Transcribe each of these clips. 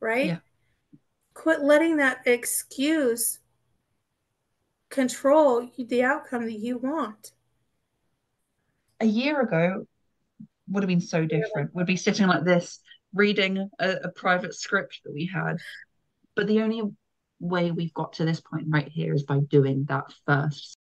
right? Yeah. Quit letting that excuse control the outcome that you want. A year ago would have been so different. We'd be sitting like this, reading a, a private script that we had. But the only way we've got to this point right here is by doing that first.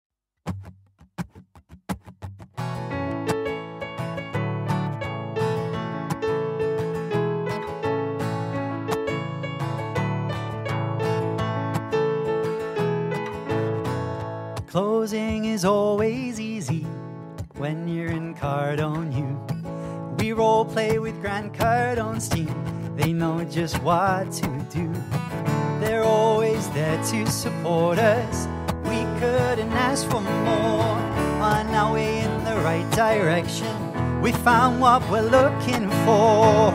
Closing is always easy when you're in Cardone U. We role play with Grant Cardone's team, they know just what to do. They're always there to support us. We couldn't ask for more. On our way in the right direction, we found what we're looking for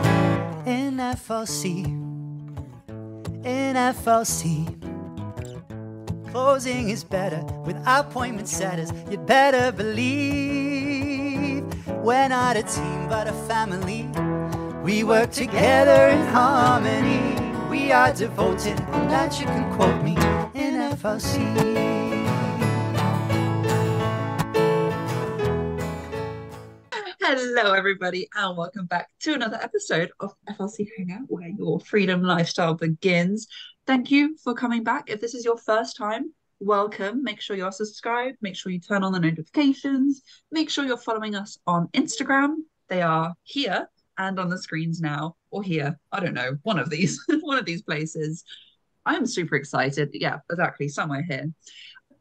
in FLC. In FLC. Closing is better with appointment setters. You'd better believe we're not a team but a family. We work together in harmony. We are devoted, and that you can quote me in FLC. Hello, everybody, and welcome back to another episode of FLC Hangout, where your freedom lifestyle begins. Thank you for coming back. If this is your first time, welcome. Make sure you're subscribed. Make sure you turn on the notifications. Make sure you're following us on Instagram. They are here and on the screens now, or here. I don't know, one of these, one of these places. I'm super excited. Yeah, exactly, somewhere here.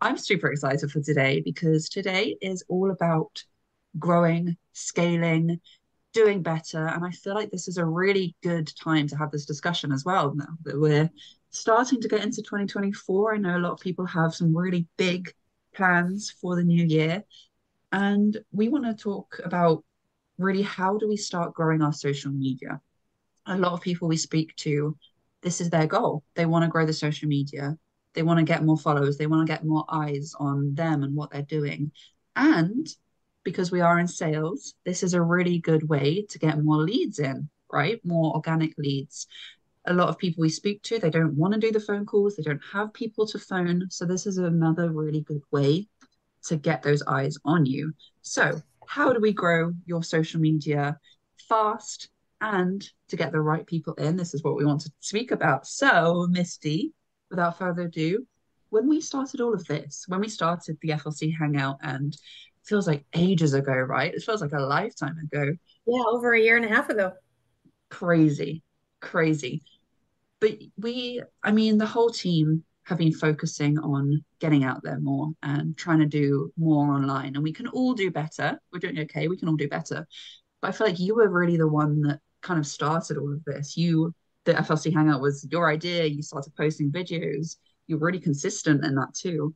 I'm super excited for today because today is all about growing, scaling, doing better. And I feel like this is a really good time to have this discussion as well now that we're starting to get into 2024. I know a lot of people have some really big plans for the new year. And we want to talk about really how do we start growing our social media? A lot of people we speak to, this is their goal. They want to grow the social media. They want to get more followers. They want to get more eyes on them and what they're doing. And because we are in sales, this is a really good way to get more leads in, right? More organic leads a lot of people we speak to, they don't want to do the phone calls, they don't have people to phone. So, this is another really good way to get those eyes on you. So, how do we grow your social media fast and to get the right people in? This is what we want to speak about. So, Misty, without further ado, when we started all of this, when we started the FLC Hangout, and feels like ages ago, right? It feels like a lifetime ago. Yeah, over a year and a half ago. Crazy crazy. But we, I mean, the whole team have been focusing on getting out there more and trying to do more online. And we can all do better. We're doing okay. We can all do better. But I feel like you were really the one that kind of started all of this. You, the FLC Hangout was your idea. You started posting videos. You're really consistent in that too.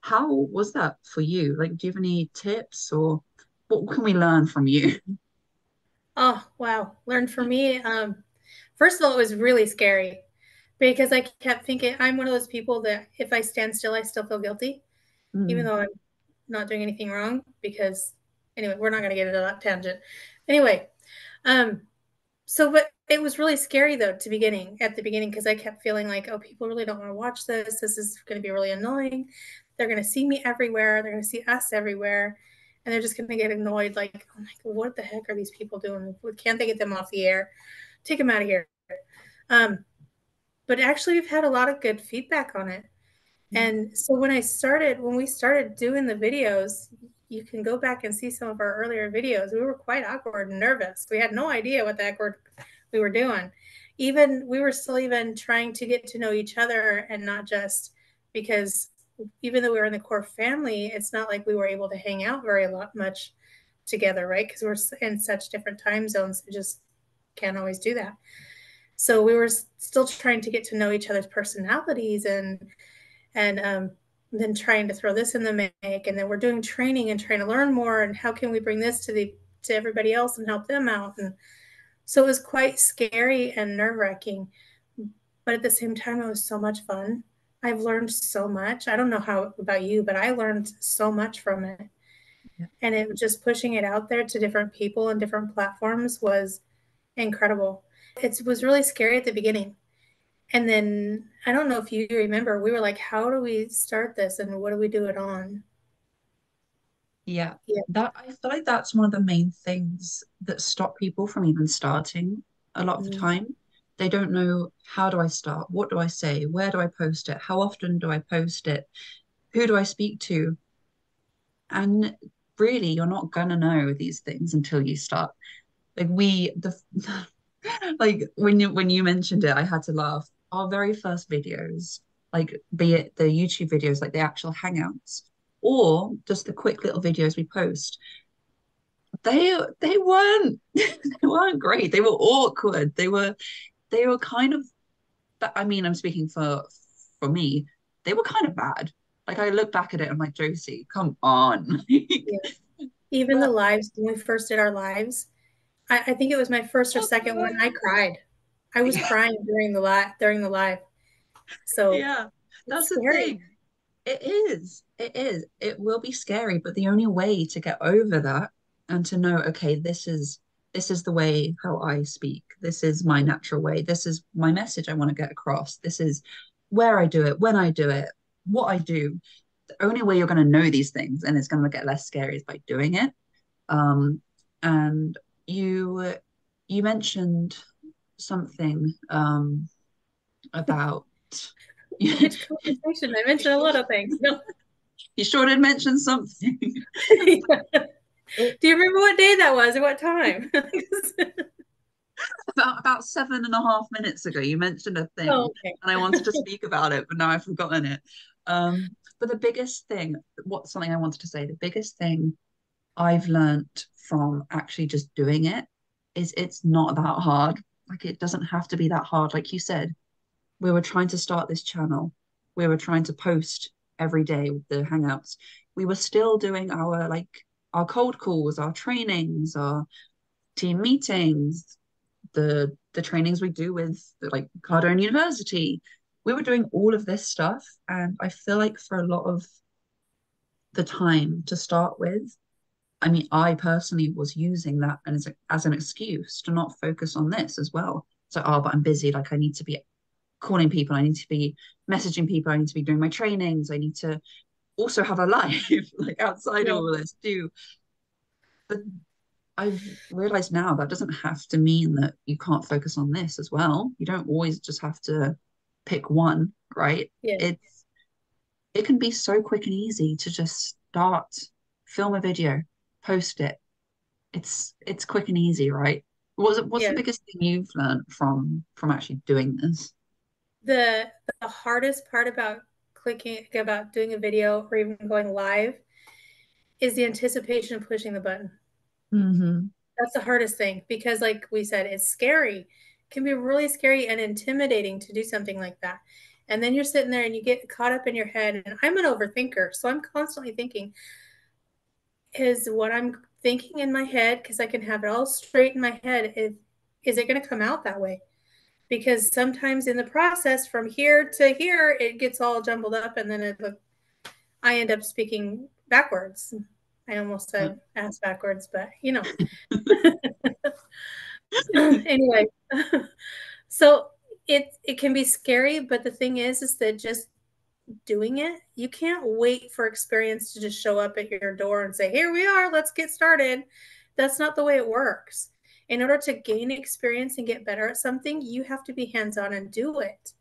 How was that for you? Like, do you have any tips or what can we learn from you? Oh, wow. Learn from me. Um, First of all, it was really scary because I kept thinking I'm one of those people that if I stand still, I still feel guilty, mm. even though I'm not doing anything wrong. Because anyway, we're not going to get into that tangent. Anyway, um, so but it was really scary though to beginning at the beginning because I kept feeling like, oh, people really don't want to watch this. This is going to be really annoying. They're going to see me everywhere. They're going to see us everywhere. And they're just going to get annoyed, like, oh my God, what the heck are these people doing? Can't they get them off the air? take them out of here. Um, but actually, we've had a lot of good feedback on it. Mm-hmm. And so when I started, when we started doing the videos, you can go back and see some of our earlier videos. We were quite awkward and nervous. We had no idea what the heck we were doing. Even we were still even trying to get to know each other and not just because even though we were in the core family, it's not like we were able to hang out very lot much together, right? Because we're in such different time zones. It just can't always do that. So we were still trying to get to know each other's personalities and and um, then trying to throw this in the make. And then we're doing training and trying to learn more. And how can we bring this to the to everybody else and help them out? And so it was quite scary and nerve wracking, but at the same time, it was so much fun. I've learned so much. I don't know how about you, but I learned so much from it. Yeah. And it just pushing it out there to different people and different platforms was incredible. It was really scary at the beginning And then I don't know if you remember, we were like, how do we start this and what do we do it on? Yeah. Yeah. That I feel like that's one of the main things that stop people from even starting a lot of the mm. time. They don't know how do I start? What do I say? Where do I post it? How often do I post it? Who do I speak to? And really, you're not gonna know these things until you start. Like we the like when you when you mentioned it, I had to laugh. Our very first videos, like be it the YouTube videos, like the actual hangouts, or just the quick little videos we post they they weren't they weren't great they were awkward they were they were kind of i mean i'm speaking for for me they were kind of bad like i look back at it i'm like josie come on yeah. even the lives when we first did our lives I, I think it was my first or second one i cried i was yeah. crying during the live during the live so yeah that's the thing it is. It is. It will be scary, but the only way to get over that and to know, okay, this is this is the way how I speak. This is my natural way. This is my message I want to get across. This is where I do it, when I do it, what I do. The only way you're going to know these things and it's going to get less scary is by doing it. Um, and you you mentioned something um, about conversation? I mentioned a lot of things. No. You sure did mention something. Do you remember what day that was or what time? about about seven and a half minutes ago, you mentioned a thing, oh, okay. and I wanted to speak about it, but now I've forgotten it. Um, but the biggest thing, what something I wanted to say, the biggest thing I've learned from actually just doing it is it's not that hard. Like it doesn't have to be that hard. Like you said, we were trying to start this channel. We were trying to post every day with the hangouts. We were still doing our like our cold calls, our trainings, our team meetings, the the trainings we do with like Cardone University. We were doing all of this stuff, and I feel like for a lot of the time to start with, I mean, I personally was using that as, a, as an excuse to not focus on this as well. So, oh, but I'm busy. Like, I need to be calling people. I need to be messaging people. I need to be doing my trainings. I need to also have a life like outside yeah. of all this too. But I've realized now that doesn't have to mean that you can't focus on this as well. You don't always just have to pick one, right? Yeah. It's it can be so quick and easy to just start, film a video, post it. It's it's quick and easy, right? What's what's yeah. the biggest thing you've learned from from actually doing this? the the hardest part about clicking about doing a video or even going live is the anticipation of pushing the button. Mm-hmm. That's the hardest thing because, like we said, it's scary. It can be really scary and intimidating to do something like that. And then you're sitting there and you get caught up in your head. And I'm an overthinker, so I'm constantly thinking, is what I'm thinking in my head because I can have it all straight in my head. Is is it going to come out that way? because sometimes in the process from here to here it gets all jumbled up and then it, I end up speaking backwards. I almost said mm. ass backwards, but you know. anyway, so it it can be scary, but the thing is, is that just doing it, you can't wait for experience to just show up at your door and say, "Here we are, let's get started." That's not the way it works in order to gain experience and get better at something, you have to be hands on and do it.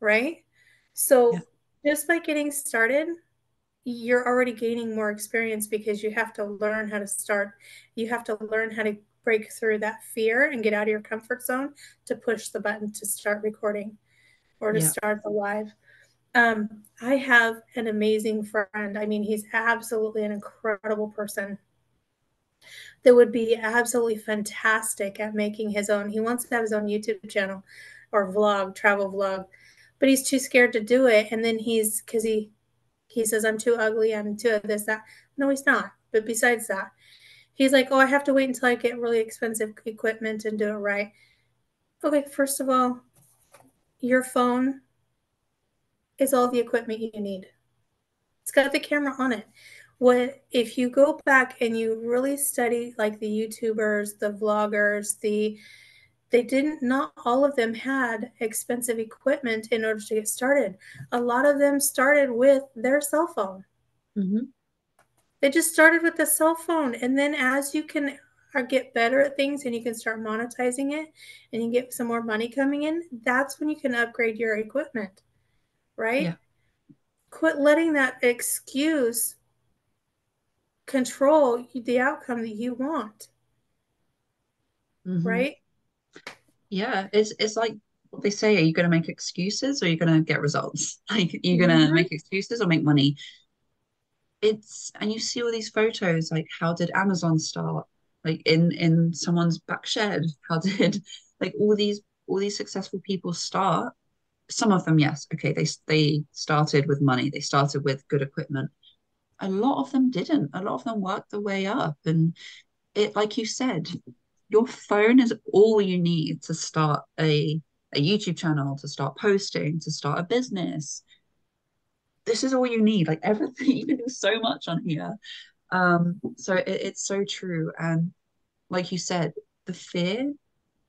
Right. So, yeah. just by getting started, you're already gaining more experience because you have to learn how to start. You have to learn how to break through that fear and get out of your comfort zone to push the button to start recording or to yeah. start the live. Um, I have an amazing friend. I mean, he's absolutely an incredible person that would be absolutely fantastic at making his own. He wants to have his own YouTube channel or vlog, travel vlog, but he's too scared to do it. And then he's because he he says I'm too ugly, I'm too this that. No, he's not. But besides that, he's like, oh, I have to wait until I get really expensive equipment and do it right. Okay, first of all, your phone is all the equipment you need. It's got the camera on it what if you go back and you really study like the youtubers the vloggers the they didn't not all of them had expensive equipment in order to get started a lot of them started with their cell phone mm-hmm. they just started with the cell phone and then as you can or uh, get better at things and you can start monetizing it and you get some more money coming in that's when you can upgrade your equipment right yeah. quit letting that excuse control the outcome that you want mm-hmm. right yeah it's it's like what they say are you going to make excuses or are you going to get results like are you going to mm-hmm. make excuses or make money it's and you see all these photos like how did amazon start like in in someone's back shed how did like all these all these successful people start some of them yes okay they they started with money they started with good equipment a lot of them didn't a lot of them worked their way up and it like you said your phone is all you need to start a a YouTube channel, to start posting, to start a business. This is all you need. Like everything, you can do so much on here. Um, so it, it's so true. And like you said, the fear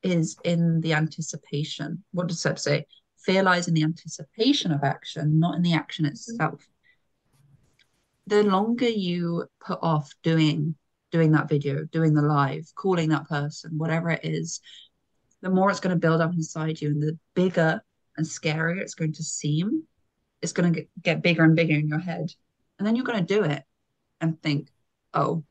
is in the anticipation. What does Seb say? Fear lies in the anticipation of action, not in the action mm-hmm. itself. The longer you put off doing doing that video, doing the live, calling that person, whatever it is, the more it's going to build up inside you and the bigger and scarier it's going to seem. It's going to get, get bigger and bigger in your head. And then you're going to do it and think, oh,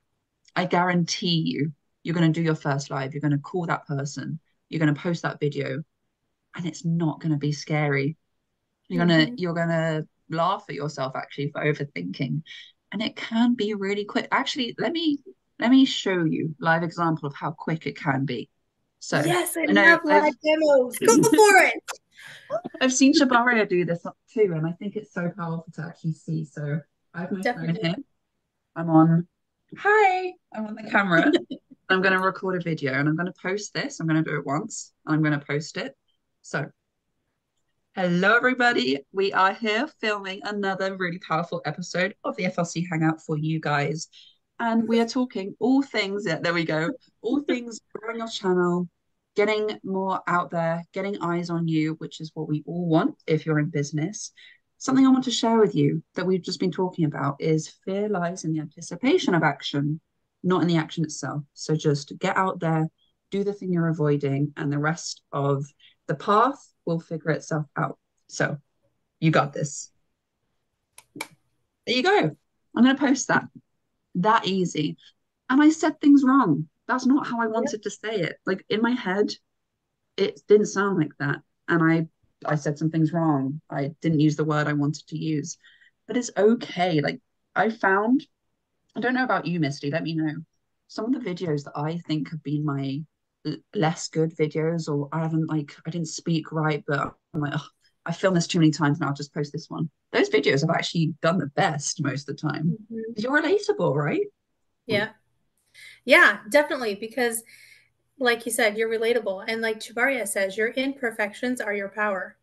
I guarantee you, you're going to do your first live. You're going to call that person. You're going to post that video and it's not going to be scary. You're mm-hmm. going to, you're going to laugh at yourself actually for overthinking and it can be really quick. Actually, let me let me show you live example of how quick it can be. So yes, I, I love live demos. Go for it. I've seen Shabaria do this too, and I think it's so powerful to actually see. So I have my Definitely. phone here. I'm on. Hi, I'm on the camera. I'm going to record a video, and I'm going to post this. I'm going to do it once. And I'm going to post it. So, hello everybody. We are here filming another really powerful episode of the FLC Hangout for you guys and we are talking all things. Yeah, there we go. All things growing your channel, getting more out there, getting eyes on you, which is what we all want if you're in business. Something I want to share with you that we've just been talking about is fear lies in the anticipation of action, not in the action itself. So just get out there, do the thing you're avoiding, and the rest of the path will figure itself out. So you got this. There you go. I'm going to post that that easy. And I said things wrong. That's not how I wanted to say it. Like in my head, it didn't sound like that. And I I said some things wrong. I didn't use the word I wanted to use. But it's okay. Like I found, I don't know about you, Misty, let me know. Some of the videos that I think have been my less good videos, or I haven't like I didn't speak right, but I'm like, oh, I filmed this too many times and I'll just post this one. Those videos have actually done the best most of the time. Mm-hmm. You're relatable, right? Yeah. Yeah, definitely. Because like you said, you're relatable. And like Chabaria says, your imperfections are your power.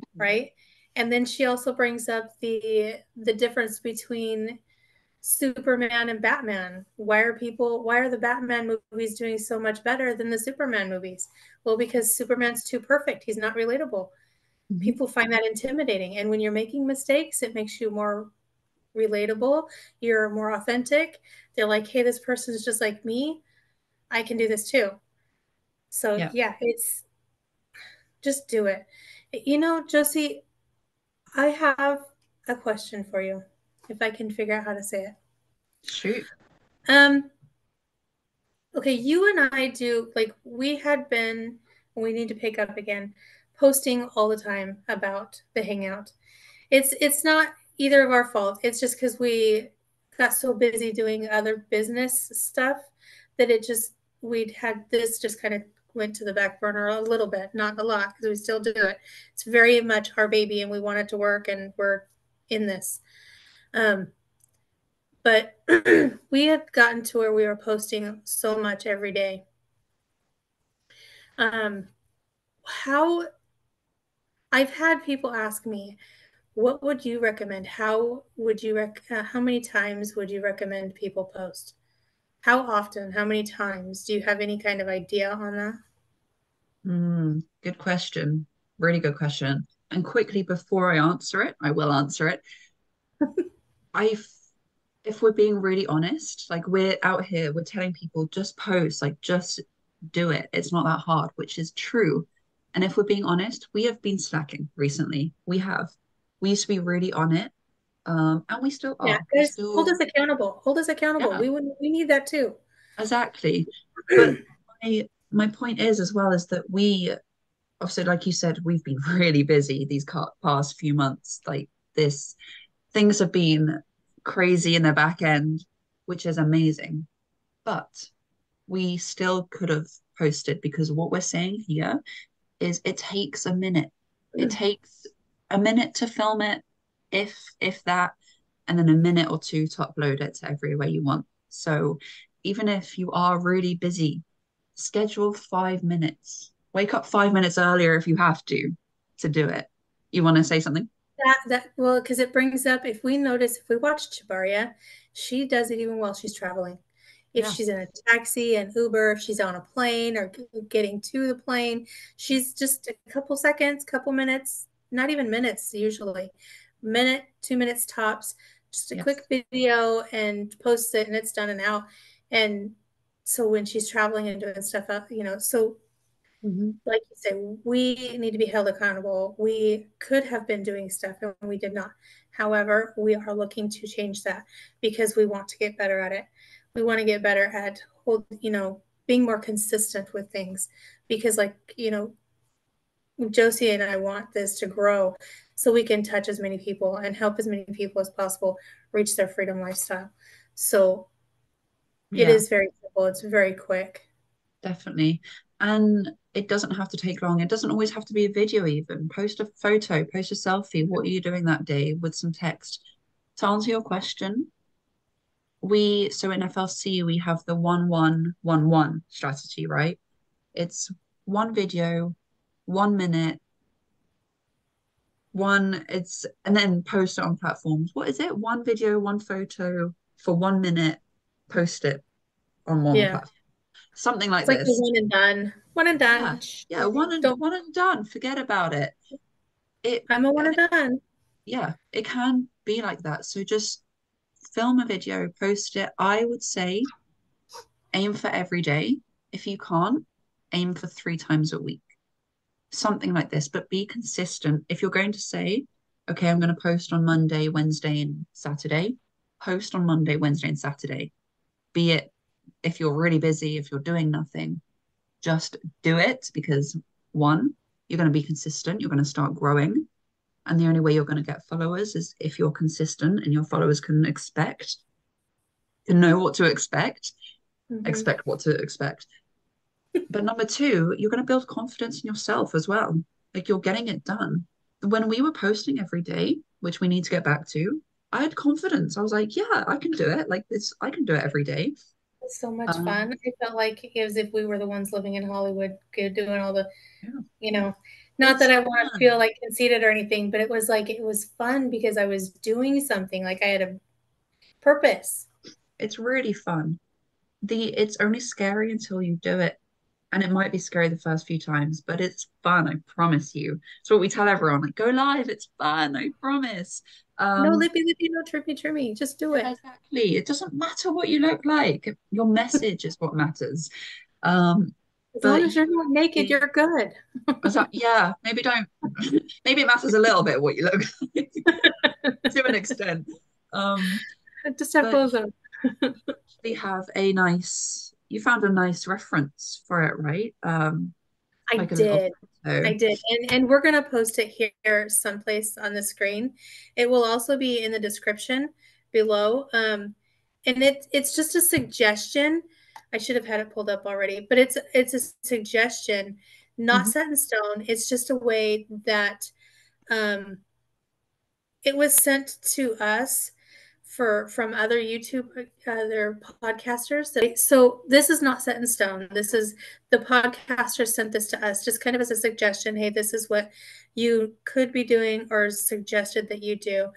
Mm-hmm. Right. And then she also brings up the the difference between Superman and Batman. Why are people why are the Batman movies doing so much better than the Superman movies? Well, because Superman's too perfect. He's not relatable. Mm-hmm. people find that intimidating and when you're making mistakes it makes you more relatable you're more authentic they're like hey this person is just like me i can do this too so yeah, yeah it's just do it you know josie i have a question for you if i can figure out how to say it shoot um okay you and i do like we had been we need to pick up again posting all the time about the hangout. It's it's not either of our fault. It's just because we got so busy doing other business stuff that it just we'd had this just kind of went to the back burner a little bit, not a lot because we still do it. It's very much our baby and we want it to work and we're in this. Um, but we had gotten to where we were posting so much every day. Um, how I've had people ask me, what would you recommend? How would you rec- uh, how many times would you recommend people post? How often? How many times? Do you have any kind of idea on that? Mm, good question. Really good question. And quickly before I answer it, I will answer it. I, if we're being really honest, like we're out here, we're telling people just post, like just do it. It's not that hard, which is true. And if we're being honest, we have been slacking recently. We have. We used to be really on it. Um, and we still are. Yeah, still... hold us accountable. Hold us accountable. Yeah. We would we need that too. Exactly. But my my point is as well is that we obviously like you said, we've been really busy these past few months. Like this things have been crazy in the back end, which is amazing. But we still could have posted because what we're saying here is it takes a minute. It mm. takes a minute to film it, if if that, and then a minute or two to upload it to everywhere you want. So even if you are really busy, schedule five minutes. Wake up five minutes earlier if you have to to do it. You want to say something? That that well, because it brings up if we notice if we watch Chabaria, she does it even while she's traveling if yeah. she's in a taxi and Uber, if she's on a plane or getting to the plane, she's just a couple seconds, couple minutes, not even minutes usually, minute, two minutes tops, just a yes. quick video and post it and it's done and out. And so when she's traveling and doing stuff up, you know, so mm-hmm. like you say, we need to be held accountable. We could have been doing stuff and we did not. However, we are looking to change that because we want to get better at it we want to get better at hold you know being more consistent with things because like you know josie and i want this to grow so we can touch as many people and help as many people as possible reach their freedom lifestyle so yeah. it is very simple it's very quick definitely and it doesn't have to take long it doesn't always have to be a video even post a photo post a selfie what are you doing that day with some text to answer your question we so in FLC we have the one one one one strategy, right? It's one video, one minute, one it's and then post it on platforms. What is it? One video, one photo for one minute, post it on one yeah. platform. Something like it's this. Like the one and done. One and done. Yeah, yeah one and Don't... one and done. Forget about it. It I'm a one and done. Yeah, it can be like that. So just film a video, post it. I would say aim for every day. If you can't, aim for three times a week. Something like this, but be consistent. If you're going to say, okay, I'm going to post on Monday, Wednesday, and Saturday, post on Monday, Wednesday, and Saturday. Be it if you're really busy, if you're doing nothing, just do it because one, you're going to be consistent, you're going to start growing. And the only way you're going to get followers is if you're consistent and your followers can expect, can know what to expect, mm-hmm. expect what to expect. but number two, you're going to build confidence in yourself as well. Like you're getting it done. When we were posting every day, which we need to get back to, I had confidence. I was like, yeah, I can do it. Like this, I can do it every day. So much um, fun. I felt like as if we were the ones living in Hollywood, doing all the, yeah. you know, not that I want to feel like conceited or anything, but it was like it was fun because I was doing something. Like I had a purpose. It's really fun. The it's only scary until you do it. And it might be scary the first few times, but it's fun, I promise you. It's what we tell everyone. Like, go live, it's fun, I promise. Um, no lippy lippy, no trippy trimmy. Just do it. Exactly. It doesn't matter what you look like. Your message is what matters. Um, as but, long as you're not naked, you're good. that, yeah, maybe don't. maybe it matters a little bit what you look like to an extent. Um, Just have clothes on. we have a nice. You found a nice reference for it, right? Um, I like did. I did. And and we're gonna post it here someplace on the screen. It will also be in the description below. Um, and it it's just a suggestion I should have had it pulled up already, but it's it's a suggestion, not mm-hmm. set in stone. It's just a way that um, it was sent to us for from other YouTube other podcasters. So this is not set in stone. This is the podcaster sent this to us just kind of as a suggestion. Hey, this is what you could be doing or suggested that you do.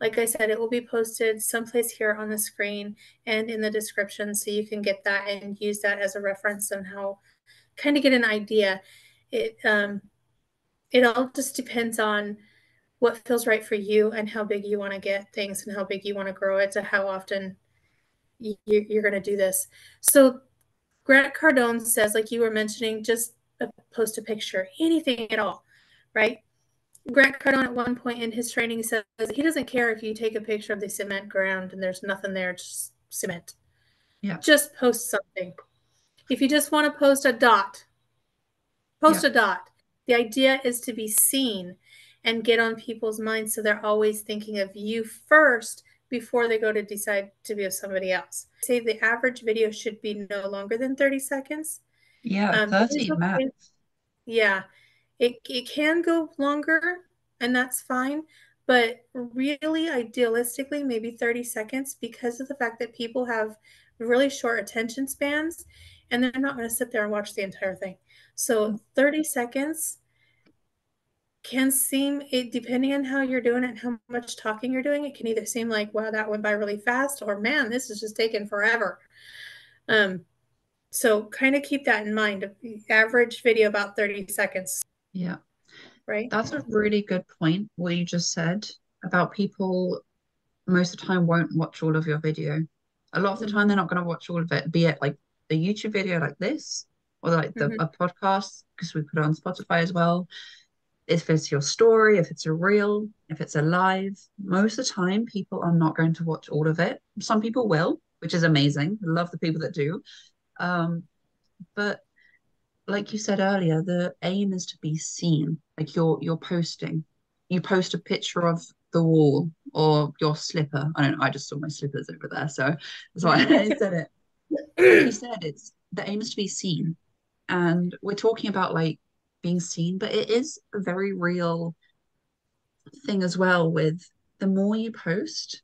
Like I said, it will be posted someplace here on the screen and in the description so you can get that and use that as a reference on how kind of get an idea. it um it all just depends on what feels right for you and how big you want to get things and how big you want to grow. It to how often you, you're going to do this. So grant cardone says like you were mentioning just post a picture anything at all right? Grant cardone at one point in his training says he doesn't care if you take a picture of the cement ground and there's nothing there just cement. Yeah. Just post something. If you just want to post a dot post yeah. a dot. The idea is to be seen and get on people's minds so they're always thinking of you first before they go to decide to be with somebody else. Say the average video should be no longer than 30 seconds. Yeah, um, 30 max. Yeah. It it can go longer and that's fine, but really idealistically maybe 30 seconds because of the fact that people have really short attention spans and they're not going to sit there and watch the entire thing. So 30 seconds can seem it depending on how you're doing it and how much talking you're doing it can either seem like wow that went by really fast or man this is just taking forever um so kind of keep that in mind average video about 30 seconds yeah right that's a really good point what you just said about people most of the time won't watch all of your video a lot of the time mm-hmm. they're not going to watch all of it be it like a youtube video like this or like the mm-hmm. a podcast because we put it on Spotify as well. If it's your story, if it's a reel, if it's alive, most of the time people are not going to watch all of it. Some people will, which is amazing. Love the people that do. Um, but like you said earlier, the aim is to be seen. Like you're you're posting. You post a picture of the wall or your slipper. I don't know, I just saw my slippers over there, so that's why I said it. You said, it's the aim is to be seen and we're talking about like being seen but it is a very real thing as well with the more you post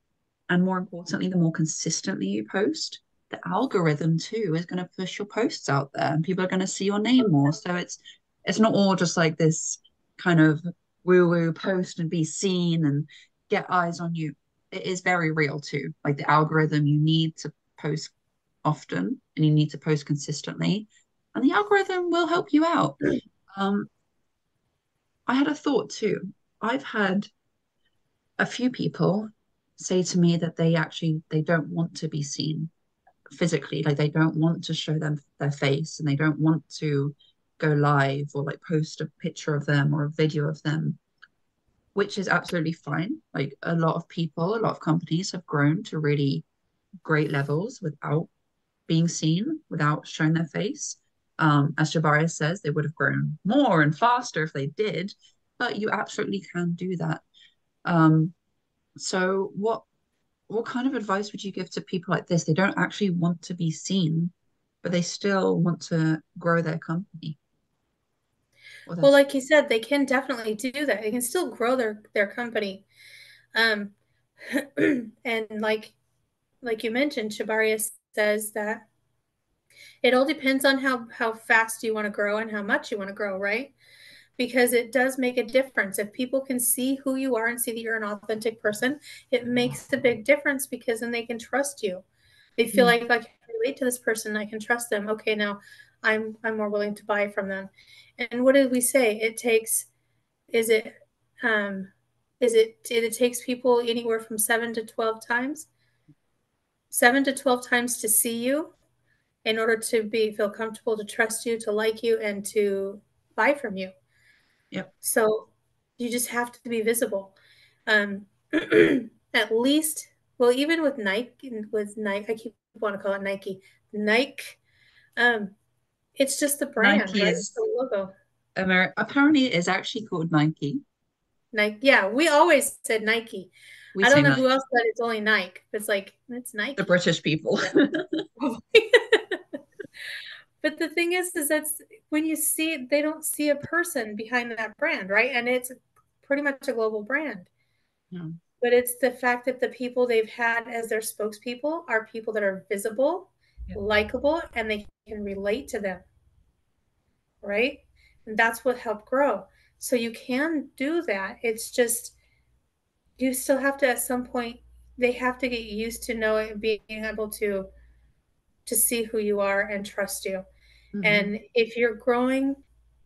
and more importantly the more consistently you post the algorithm too is going to push your posts out there and people are going to see your name more so it's it's not all just like this kind of woo woo post and be seen and get eyes on you it is very real too like the algorithm you need to post often and you need to post consistently and the algorithm will help you out. Um, I had a thought too. I've had a few people say to me that they actually they don't want to be seen physically, like they don't want to show them their face and they don't want to go live or like post a picture of them or a video of them, which is absolutely fine. Like a lot of people, a lot of companies have grown to really great levels without being seen, without showing their face. Um, as Jabari says, they would have grown more and faster if they did, but you absolutely can do that. Um, so what what kind of advice would you give to people like this? They don't actually want to be seen, but they still want to grow their company. Well, well like you said, they can definitely do that. They can still grow their their company. Um, and like like you mentioned, Shabarius says that it all depends on how how fast you want to grow and how much you want to grow right? Because it does make a difference. If people can see who you are and see that you're an authentic person it makes a big difference because then they can trust you. They feel mm-hmm. like i can relate to this person i can trust them. Okay now i'm i'm more willing to buy from them. And what did we say? It takes is it um is it it takes people anywhere from 7 to 12 times 7 to 12 times to see you in order to be feel comfortable to trust you to like you and to buy from you yep so you just have to be visible um at least well even with nike with nike i keep want to call it nike nike um it's just the brand Nike right? is the logo Ameri- apparently it is actually called nike nike yeah we always said nike we I don't know nike. who else said it's only Nike. It's like it's Nike. The British people. But the thing is, is that's when you see they don't see a person behind that brand, right? And it's pretty much a global brand. Yeah. But it's the fact that the people they've had as their spokespeople are people that are visible, yeah. likable, and they can relate to them. Right? And that's what helped grow. So you can do that. It's just you still have to at some point they have to get used to know it being able to to see who you are and trust you Mm-hmm. And if you're growing,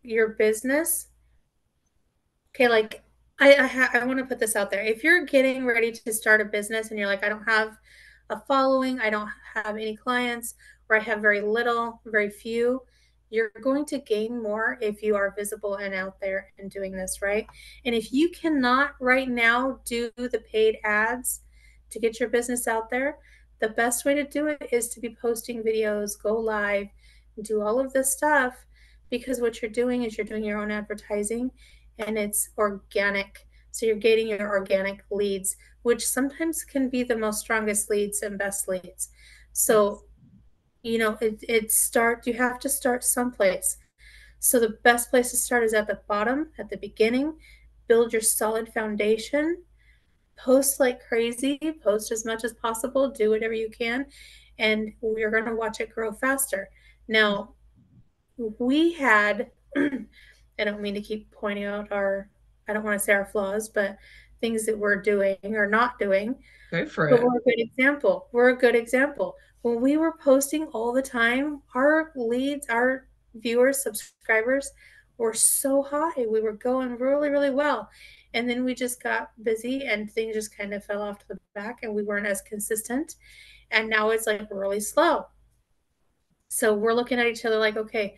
your business, okay, like I I, ha- I want to put this out there. If you're getting ready to start a business and you're like, I don't have a following, I don't have any clients, or I have very little, very few, you're going to gain more if you are visible and out there and doing this, right? And if you cannot right now do the paid ads to get your business out there, the best way to do it is to be posting videos, go live, do all of this stuff because what you're doing is you're doing your own advertising and it's organic. So you're getting your organic leads, which sometimes can be the most strongest leads and best leads. So you know it, it start you have to start someplace so the best place to start is at the bottom at the beginning build your solid foundation post like crazy post as much as possible do whatever you can and we're going to watch it grow faster now we had i don't mean to keep pointing out our i don't want to say our flaws but things that we're doing or not doing go for it we're a good example we're a good example when we were posting all the time, our leads, our viewers, subscribers were so high. We were going really, really well. And then we just got busy and things just kind of fell off to the back and we weren't as consistent. And now it's like really slow. So we're looking at each other like, okay,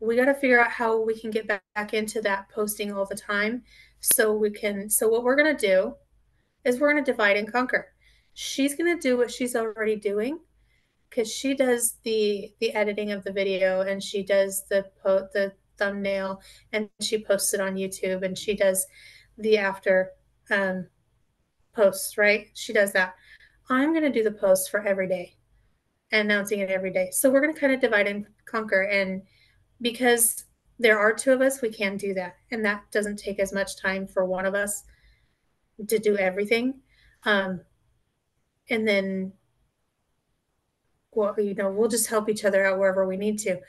we got to figure out how we can get back into that posting all the time so we can. So, what we're going to do is we're going to divide and conquer. She's going to do what she's already doing because she does the the editing of the video and she does the po- the thumbnail and she posts it on YouTube and she does the after um, posts, right? She does that. I'm going to do the post for every day, announcing it every day. So we're going to kind of divide and conquer. And because there are two of us, we can do that. And that doesn't take as much time for one of us to do everything. Um, and then well, you know, we'll just help each other out wherever we need to.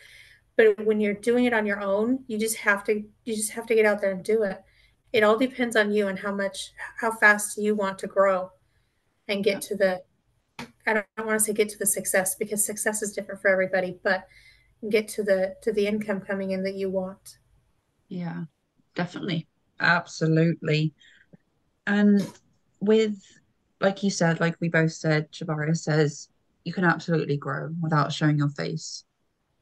But when you're doing it on your own, you just have to you just have to get out there and do it. It all depends on you and how much how fast you want to grow and get to the I don't, I don't want to say get to the success because success is different for everybody, but get to the to the income coming in that you want. Yeah, definitely. Absolutely. And with like you said, like we both said, Shabaria says you can absolutely grow without showing your face.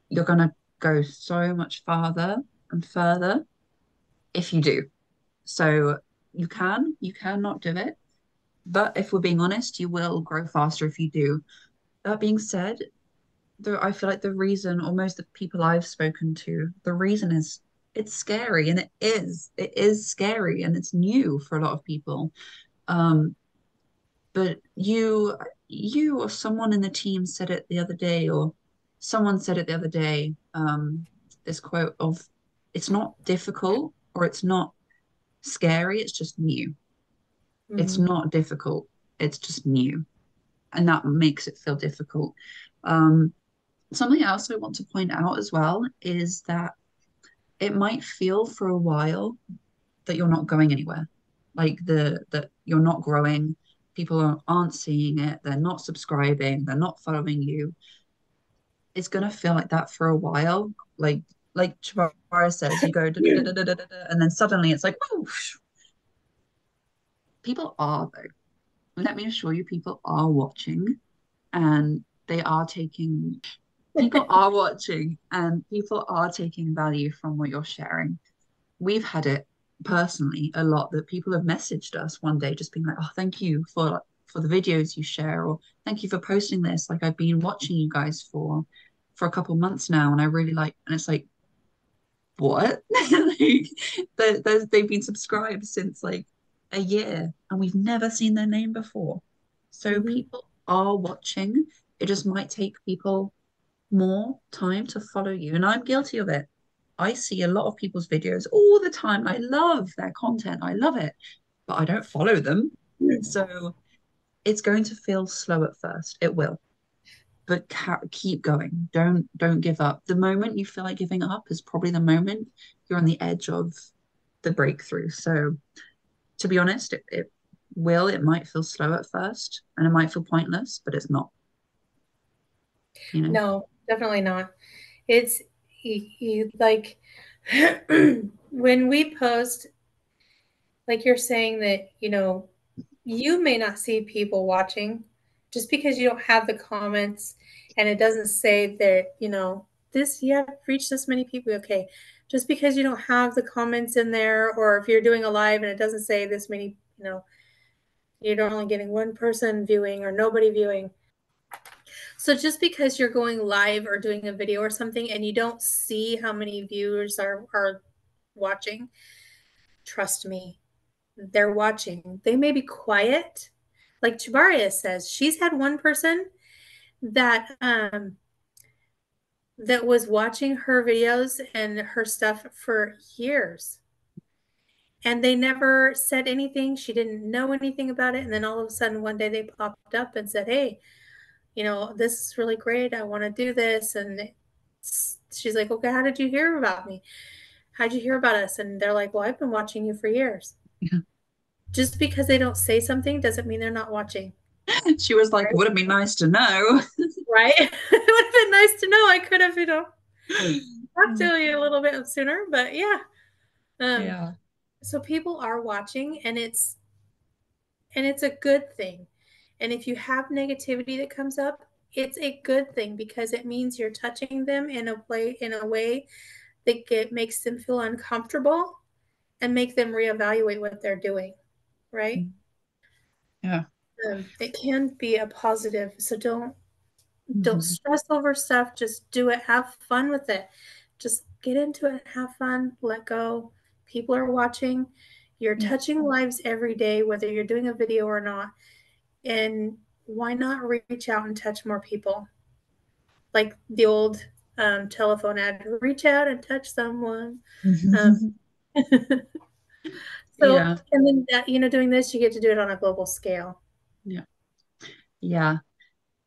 You're going to go so much farther and further if you do. So you can, you cannot do it. But if we're being honest, you will grow faster if you do. That being said, though I feel like the reason, almost the people I've spoken to, the reason is it's scary and it is. It is scary and it's new for a lot of people. Um, but you you or someone in the team said it the other day, or someone said it the other day. Um, this quote of, "It's not difficult or it's not scary. It's just new. Mm-hmm. It's not difficult. It's just new, and that makes it feel difficult." Um, something else I want to point out as well is that it might feel for a while that you're not going anywhere, like the that you're not growing people aren't seeing it, they're not subscribing, they're not following you, it's gonna feel like that for a while. Like like Chabara says, you go and then suddenly it's like, whoosh. People are though. Let me assure you, people are watching and they are taking people are watching and people are taking value from what you're sharing. We've had it personally a lot that people have messaged us one day just being like oh thank you for for the videos you share or thank you for posting this like i've been watching you guys for for a couple months now and i really like and it's like what like they, they've been subscribed since like a year and we've never seen their name before so mm-hmm. people are watching it just might take people more time to follow you and i'm guilty of it I see a lot of people's videos all the time. I love their content. I love it, but I don't follow them. So it's going to feel slow at first. It will, but ca- keep going. Don't don't give up. The moment you feel like giving up is probably the moment you're on the edge of the breakthrough. So to be honest, it, it will. It might feel slow at first, and it might feel pointless, but it's not. You know? No, definitely not. It's like when we post, like you're saying that, you know, you may not see people watching just because you don't have the comments and it doesn't say that, you know, this, you have reached this many people. Okay. Just because you don't have the comments in there, or if you're doing a live and it doesn't say this many, you know, you're only getting one person viewing or nobody viewing. So just because you're going live or doing a video or something and you don't see how many viewers are, are watching, trust me, they're watching. They may be quiet. Like Chubaria says, she's had one person that um that was watching her videos and her stuff for years. And they never said anything. She didn't know anything about it. And then all of a sudden, one day they popped up and said, Hey, you know, this is really great. I want to do this. And she's like, Okay, how did you hear about me? How'd you hear about us? And they're like, Well, I've been watching you for years. Yeah. Just because they don't say something doesn't mean they're not watching. She was like, right? Would have been nice to know. right? it would have been nice to know. I could have, you know, talked to you a little bit sooner, but yeah. Um, yeah. So people are watching, and it's and it's a good thing. And if you have negativity that comes up, it's a good thing because it means you're touching them in a way in a way that get, makes them feel uncomfortable and make them reevaluate what they're doing, right? Mm-hmm. Yeah. Um, it can be a positive, so don't mm-hmm. don't stress over stuff. Just do it. Have fun with it. Just get into it. Have fun. Let go. People are watching. You're yeah. touching lives every day, whether you're doing a video or not. And why not reach out and touch more people? Like the old um, telephone ad reach out and touch someone. Mm-hmm. Um, so, yeah. and then, that, you know, doing this, you get to do it on a global scale. Yeah. Yeah.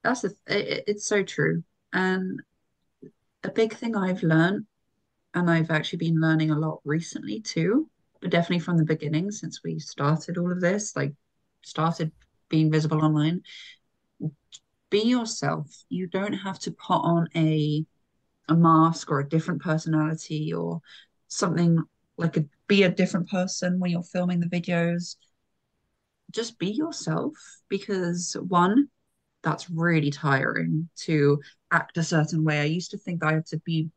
That's a, it, it's so true. And a big thing I've learned, and I've actually been learning a lot recently too, but definitely from the beginning since we started all of this, like started being visible online, be yourself. You don't have to put on a a mask or a different personality or something like a be a different person when you're filming the videos? Just be yourself because one that's really tiring to act a certain way. I used to think i had to be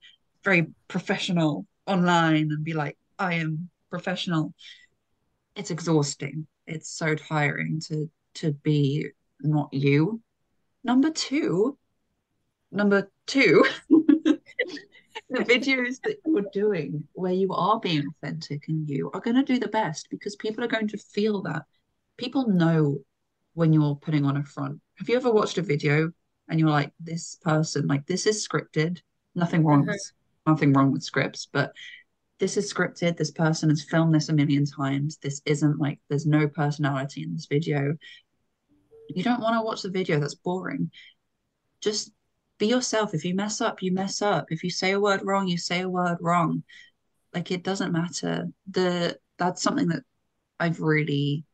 very professional online and be like i am professional. It's exhausting. It's so tiring to to be not you. Number two number two the videos that you're doing where you are being authentic and you are going to do the best because people are going to feel that people know when you're putting on a front. Have you ever watched a video and you're like, this person, like this is scripted, nothing wrong mm-hmm. with nothing wrong with scripts, but this is scripted. This person has filmed this a million times. This isn't like there's no personality in this video. You don't want to watch the video that's boring. Just be yourself. If you mess up, you mess up. If you say a word wrong, you say a word wrong. Like it doesn't matter. The that's something that I've really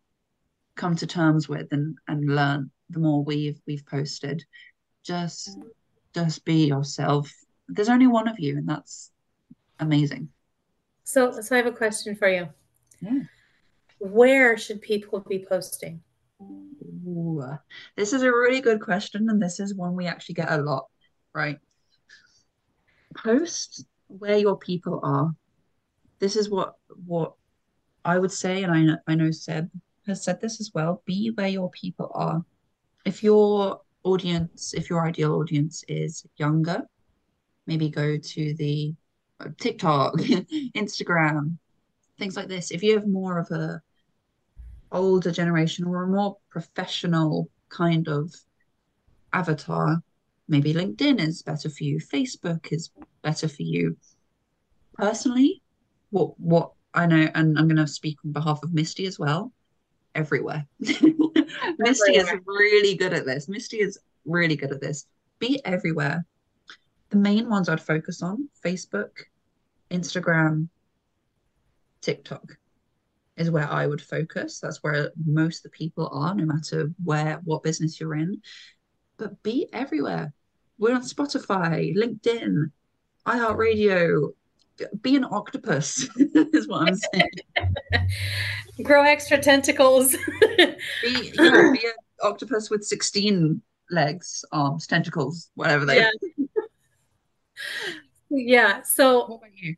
come to terms with and and learn the more we've we've posted just just be yourself there's only one of you and that's amazing so so i have a question for you yeah where should people be posting Ooh, this is a really good question and this is one we actually get a lot right post where your people are this is what what i would say and i know i know seb has said this as well be where your people are. If your audience, if your ideal audience is younger, maybe go to the uh, TikTok, Instagram, things like this. If you have more of a older generation or a more professional kind of avatar, maybe LinkedIn is better for you, Facebook is better for you. Personally, what what I know, and I'm going to speak on behalf of Misty as well everywhere. Misty is really good at this. Misty is really good at this. Be everywhere. The main ones I'd focus on Facebook, Instagram, TikTok is where I would focus. That's where most of the people are, no matter where, what business you're in. But be everywhere. We're on Spotify, LinkedIn, iHeartRadio, be an octopus is what I'm saying. Grow extra tentacles. be, you know, be an octopus with 16 legs, arms, tentacles, whatever they yeah. yeah. So what about you?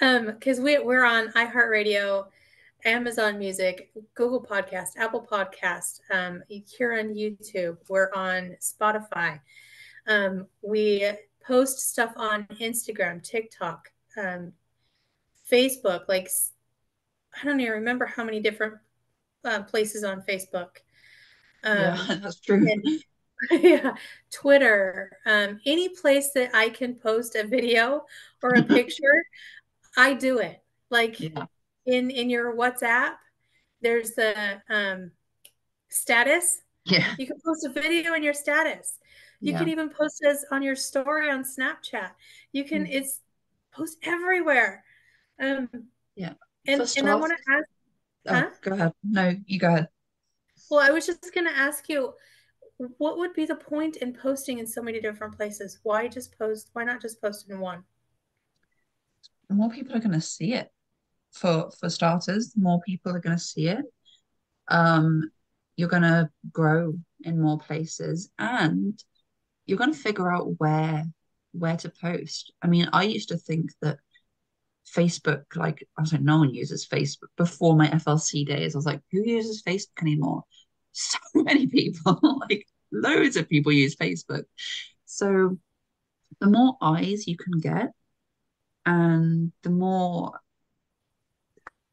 Um, because we we're on iHeartRadio, Amazon Music, Google Podcast, Apple Podcast, um, here on YouTube. We're on Spotify. Um, we post stuff on Instagram, TikTok, um, Facebook. Like I don't even remember how many different uh, places on Facebook. Um, yeah, that's true. And, yeah, Twitter, um, any place that I can post a video or a picture, I do it. Like yeah. In in your WhatsApp, there's the um, status. Yeah, you can post a video in your status. You yeah. can even post it on your story on Snapchat. You can. Mm. It's post everywhere. Um, yeah, and and I want to ask. Oh, huh? go ahead. No, you go ahead. Well, I was just going to ask you, what would be the point in posting in so many different places? Why just post? Why not just post in one? more people are going to see it. For for starters, more people are going to see it. Um, you're going to grow in more places, and you're going to figure out where where to post. I mean, I used to think that Facebook, like I was like, no one uses Facebook before my FLC days. I was like, who uses Facebook anymore? So many people, like loads of people use Facebook. So the more eyes you can get, and the more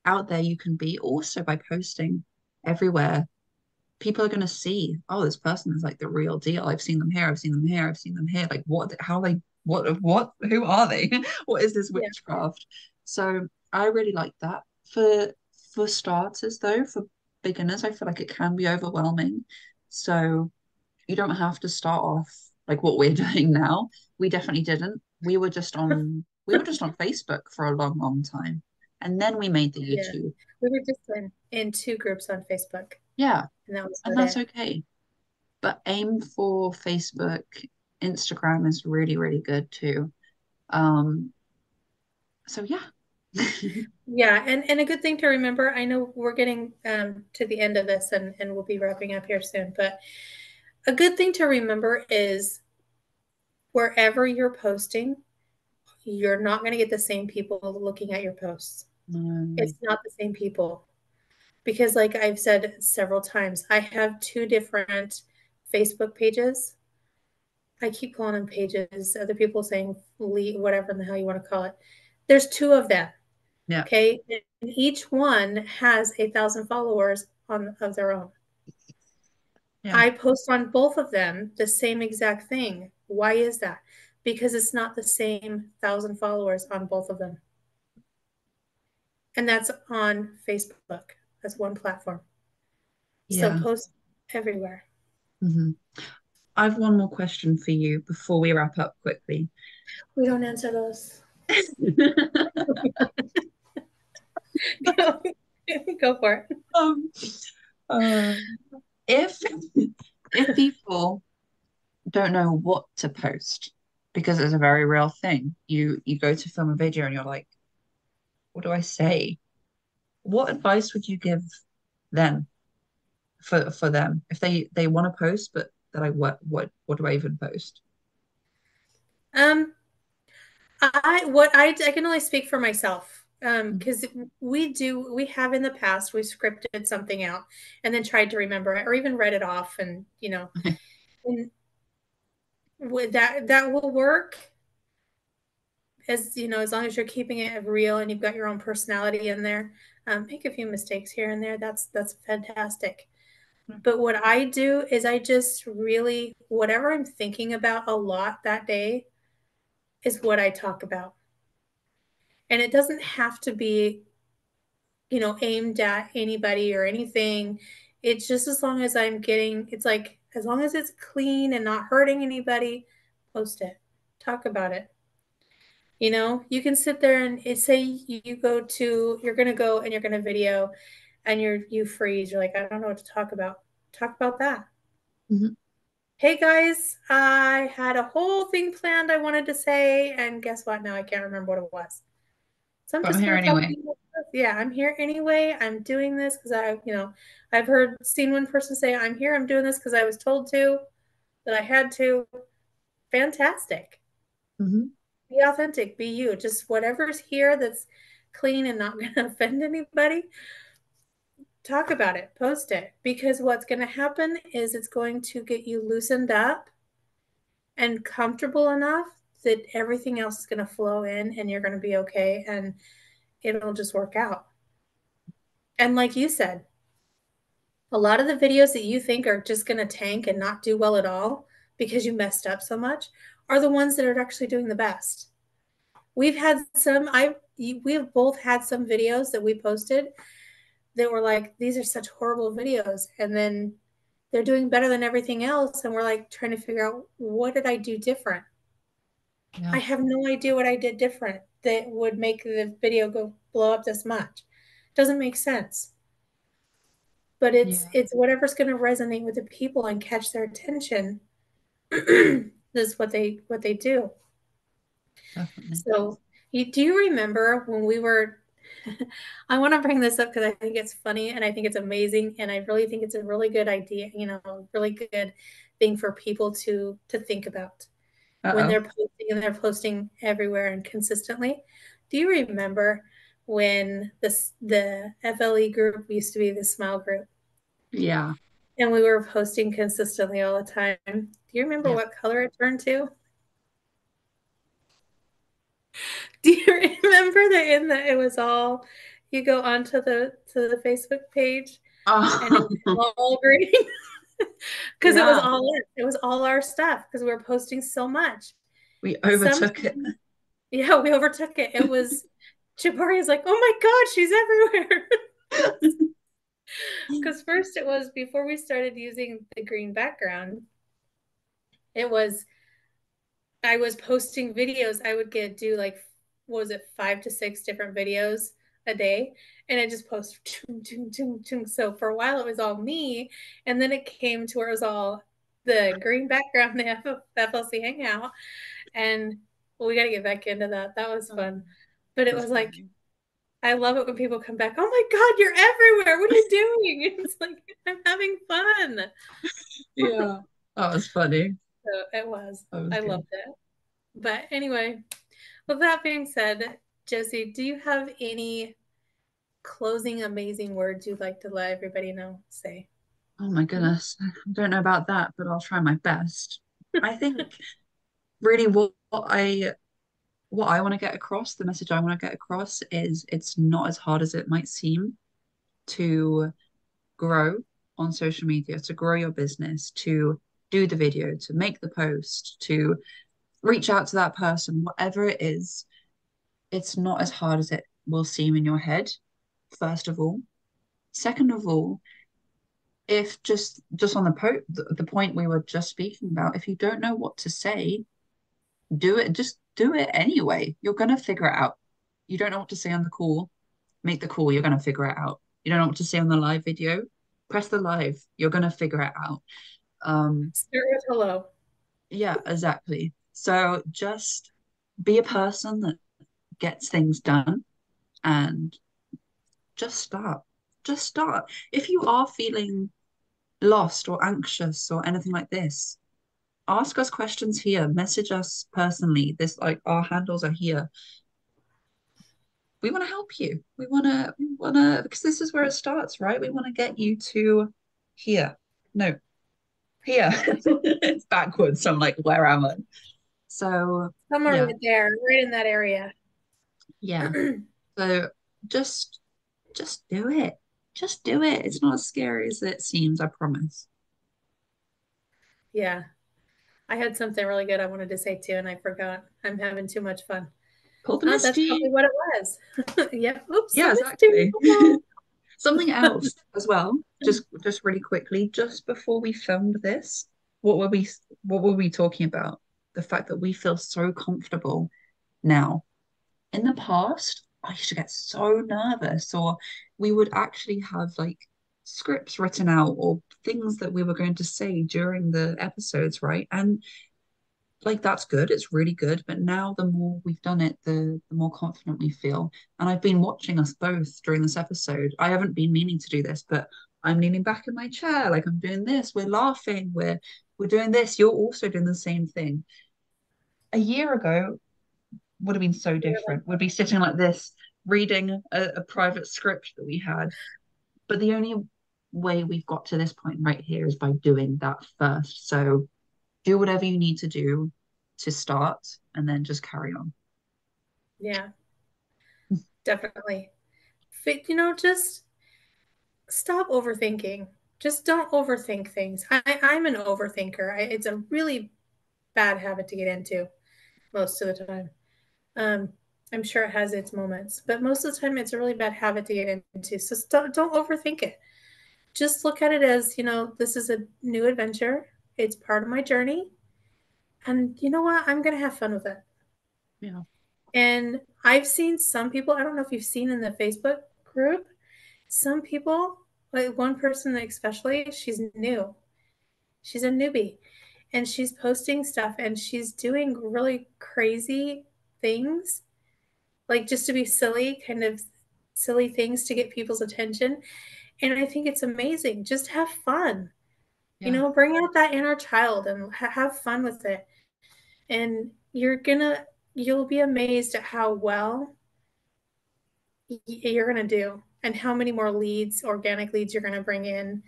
out there you can be also by posting everywhere. People are going to see oh this person is like the real deal. I've seen them here i've seen them here i've seen them here. Like what how they what what who are they? What is this witchcraft? Yeah. so i really like that. For for starters though for beginners i feel like it can be overwhelming. So you don't have to start off like what we're doing now. We definitely didn't. We were just on we were just on Facebook for a long, long time. And then we made the YouTube. Yeah. We were just in, in two groups on Facebook. Yeah. And, that was and that's it. okay. But aim for Facebook. Instagram is really, really good too. Um so yeah. yeah, and, and a good thing to remember, I know we're getting um, to the end of this and, and we'll be wrapping up here soon, but a good thing to remember is wherever you're posting, you're not going to get the same people looking at your posts. Mm. It's not the same people. Because, like I've said several times, I have two different Facebook pages. I keep calling them pages. Other people saying whatever the hell you want to call it. There's two of them. Yeah. Okay. And each one has a thousand followers on of their own. Yeah. I post on both of them the same exact thing. Why is that? because it's not the same thousand followers on both of them. And that's on Facebook. That's one platform. Yeah. So post everywhere. Mm-hmm. I have one more question for you before we wrap up quickly. We don't answer those. go, for it. Um, uh, if if people don't know what to post, because it's a very real thing. You you go to film a video and you're like, what do I say? What advice would you give them for for them if they they want to post but that I what what what do I even post? Um, I what I I can only speak for myself um because mm-hmm. we do we have in the past we scripted something out and then tried to remember it or even read it off and you know and would that that will work as you know as long as you're keeping it real and you've got your own personality in there um, make a few mistakes here and there that's that's fantastic hmm. but what i do is i just really whatever i'm thinking about a lot that day is what i talk about and it doesn't have to be you know aimed at anybody or anything it's just as long as i'm getting it's like as long as it's clean and not hurting anybody, post it. Talk about it. You know, you can sit there and say you go to, you're going to go and you're going to video and you're, you freeze. You're like, I don't know what to talk about. Talk about that. Mm-hmm. Hey guys, I had a whole thing planned I wanted to say, and guess what? Now I can't remember what it was. So I'm just here anyway. Yeah, I'm here anyway. I'm doing this because I, you know, I've heard seen one person say, I'm here, I'm doing this because I was told to, that I had to. Fantastic. Mm-hmm. Be authentic, be you. Just whatever's here that's clean and not going to offend anybody, talk about it, post it. Because what's going to happen is it's going to get you loosened up and comfortable enough that everything else is going to flow in and you're going to be okay and it'll just work out. And like you said, a lot of the videos that you think are just going to tank and not do well at all because you messed up so much are the ones that are actually doing the best. We've had some I we've both had some videos that we posted that were like these are such horrible videos and then they're doing better than everything else and we're like trying to figure out what did I do different? Yeah. I have no idea what I did different that would make the video go blow up this much. Doesn't make sense. But it's yeah. it's whatever's going to resonate with the people and catch their attention. this is what they what they do. Definitely. So, you, do you remember when we were? I want to bring this up because I think it's funny and I think it's amazing, and I really think it's a really good idea. You know, really good thing for people to to think about uh-oh. when they're posting and they're posting everywhere and consistently. Do you remember when this the FLC group used to be the smile group? Yeah. And we were posting consistently all the time. Do you remember yeah. what color it turned to? Do you remember that in the it was all you go onto the to the Facebook page oh. and it was all green? because yeah. it was all it was all our stuff because we were posting so much. We overtook Some, it. Yeah, we overtook it. It was Jabari is like, oh my god, she's everywhere. Because first it was before we started using the green background, it was I was posting videos. I would get do like was it five to six different videos a day and I just post so for a while it was all me and then it came to where it was all the green background the FLC hangout and well, we got to get back into that. That was oh. fun. But it was like I love it when people come back oh my god you're everywhere what are you doing it's like I'm having fun yeah that was funny so it was, was I good. loved it but anyway with that being said Josie, do you have any closing amazing words you'd like to let everybody know? Say. Oh my goodness. I don't know about that, but I'll try my best. I think really what, what I what I want to get across, the message I want to get across is it's not as hard as it might seem to grow on social media, to grow your business, to do the video, to make the post, to reach out to that person, whatever it is it's not as hard as it will seem in your head first of all. Second of all if just just on the po- the point we were just speaking about if you don't know what to say do it just do it anyway. You're going to figure it out. You don't know what to say on the call. Make the call you're going to figure it out. You don't know what to say on the live video. Press the live you're going to figure it out. Um start with hello. Yeah exactly. So just be a person that gets things done and just start. Just start. If you are feeling lost or anxious or anything like this, ask us questions here. Message us personally. This like our handles are here. We want to help you. We want to. We want to because this is where it starts, right? We want to get you to here. No, here. it's backwards. So I'm like, where am I? So somewhere yeah. right there, right in that area yeah so just just do it just do it it's not as scary as it seems i promise yeah i had something really good i wanted to say too and i forgot. I'm having too much fun. Oh, that's probably what it was. Yeah oops yeah exactly. something else as well just just really quickly just before we filmed this what were we what were we talking about? The fact that we feel so comfortable now. In the past, I used to get so nervous, or we would actually have like scripts written out or things that we were going to say during the episodes, right? And like that's good. It's really good. But now the more we've done it the the more confident we feel. And i've been watching us both during this episode. I haven't been meaning to do this but i'm leaning back in my chair. Like i'm doing this. We're laughing. We're we're doing this. You're also doing the same thing. A year ago would have been so different. We'd be sitting like this reading a, a private script that we had. But the only way we've got to this point right here is by doing that first so do whatever you need to do to start and then just carry on. Yeah, definitely. You know, just stop overthinking. Just don't overthink things. I, I'm an overthinker. I, it's a really bad habit to get into most of the time. Um, I'm sure it has its moments, but most of the time it's a really bad habit to get into. So don't overthink it. Just look at it as, you know, this is a new adventure. It's part of my journey. And you know what? I'm going to have fun with it. Yeah. And I've seen some people, I don't know if you've seen in the Facebook group, some people, like one person especially, she's new. She's a newbie and she's posting stuff and she's doing really crazy things, like just to be silly, kind of silly things to get people's attention. And I think it's amazing. Just have fun. Yeah. You know, bring out that inner child and ha- have fun with it. And you're gonna, you'll be amazed at how well you're gonna do and how many more leads, organic leads you're gonna bring in,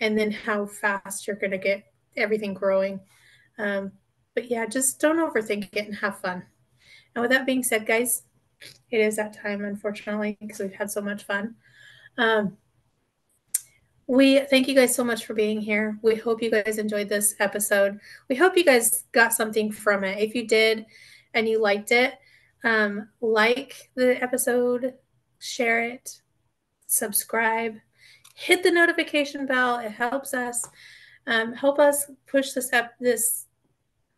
and then how fast you're gonna get everything growing. Um, but yeah, just don't overthink it and have fun. And with that being said, guys, it is that time, unfortunately, because we've had so much fun. Um, we thank you guys so much for being here. We hope you guys enjoyed this episode. We hope you guys got something from it. If you did and you liked it, um, like the episode, share it, subscribe, hit the notification bell. It helps us. Um, help us push this up this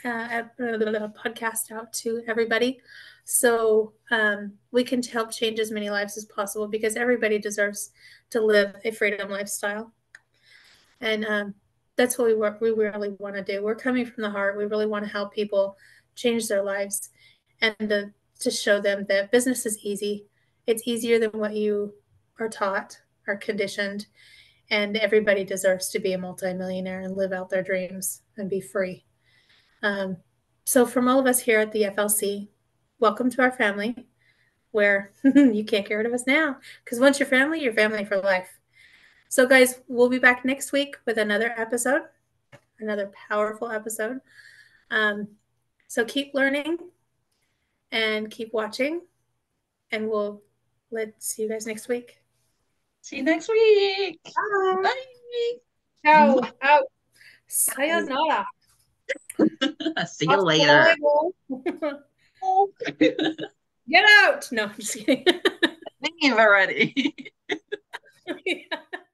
uh, podcast out to everybody so um, we can help change as many lives as possible because everybody deserves to live a freedom lifestyle. And um, that's what we work, we really want to do. We're coming from the heart. We really want to help people change their lives and to, to show them that business is easy. It's easier than what you are taught, are conditioned, and everybody deserves to be a multimillionaire and live out their dreams and be free. Um, so, from all of us here at the FLC, welcome to our family where you can't get rid of us now because once you're family, you're family for life. So, guys, we'll be back next week with another episode, another powerful episode. Um, so, keep learning and keep watching, and we'll let's see you guys next week. See you next week. Bye. Bye. Ciao. Out. Sayonara. see you later. Get out! No, I'm just kidding. Leave already.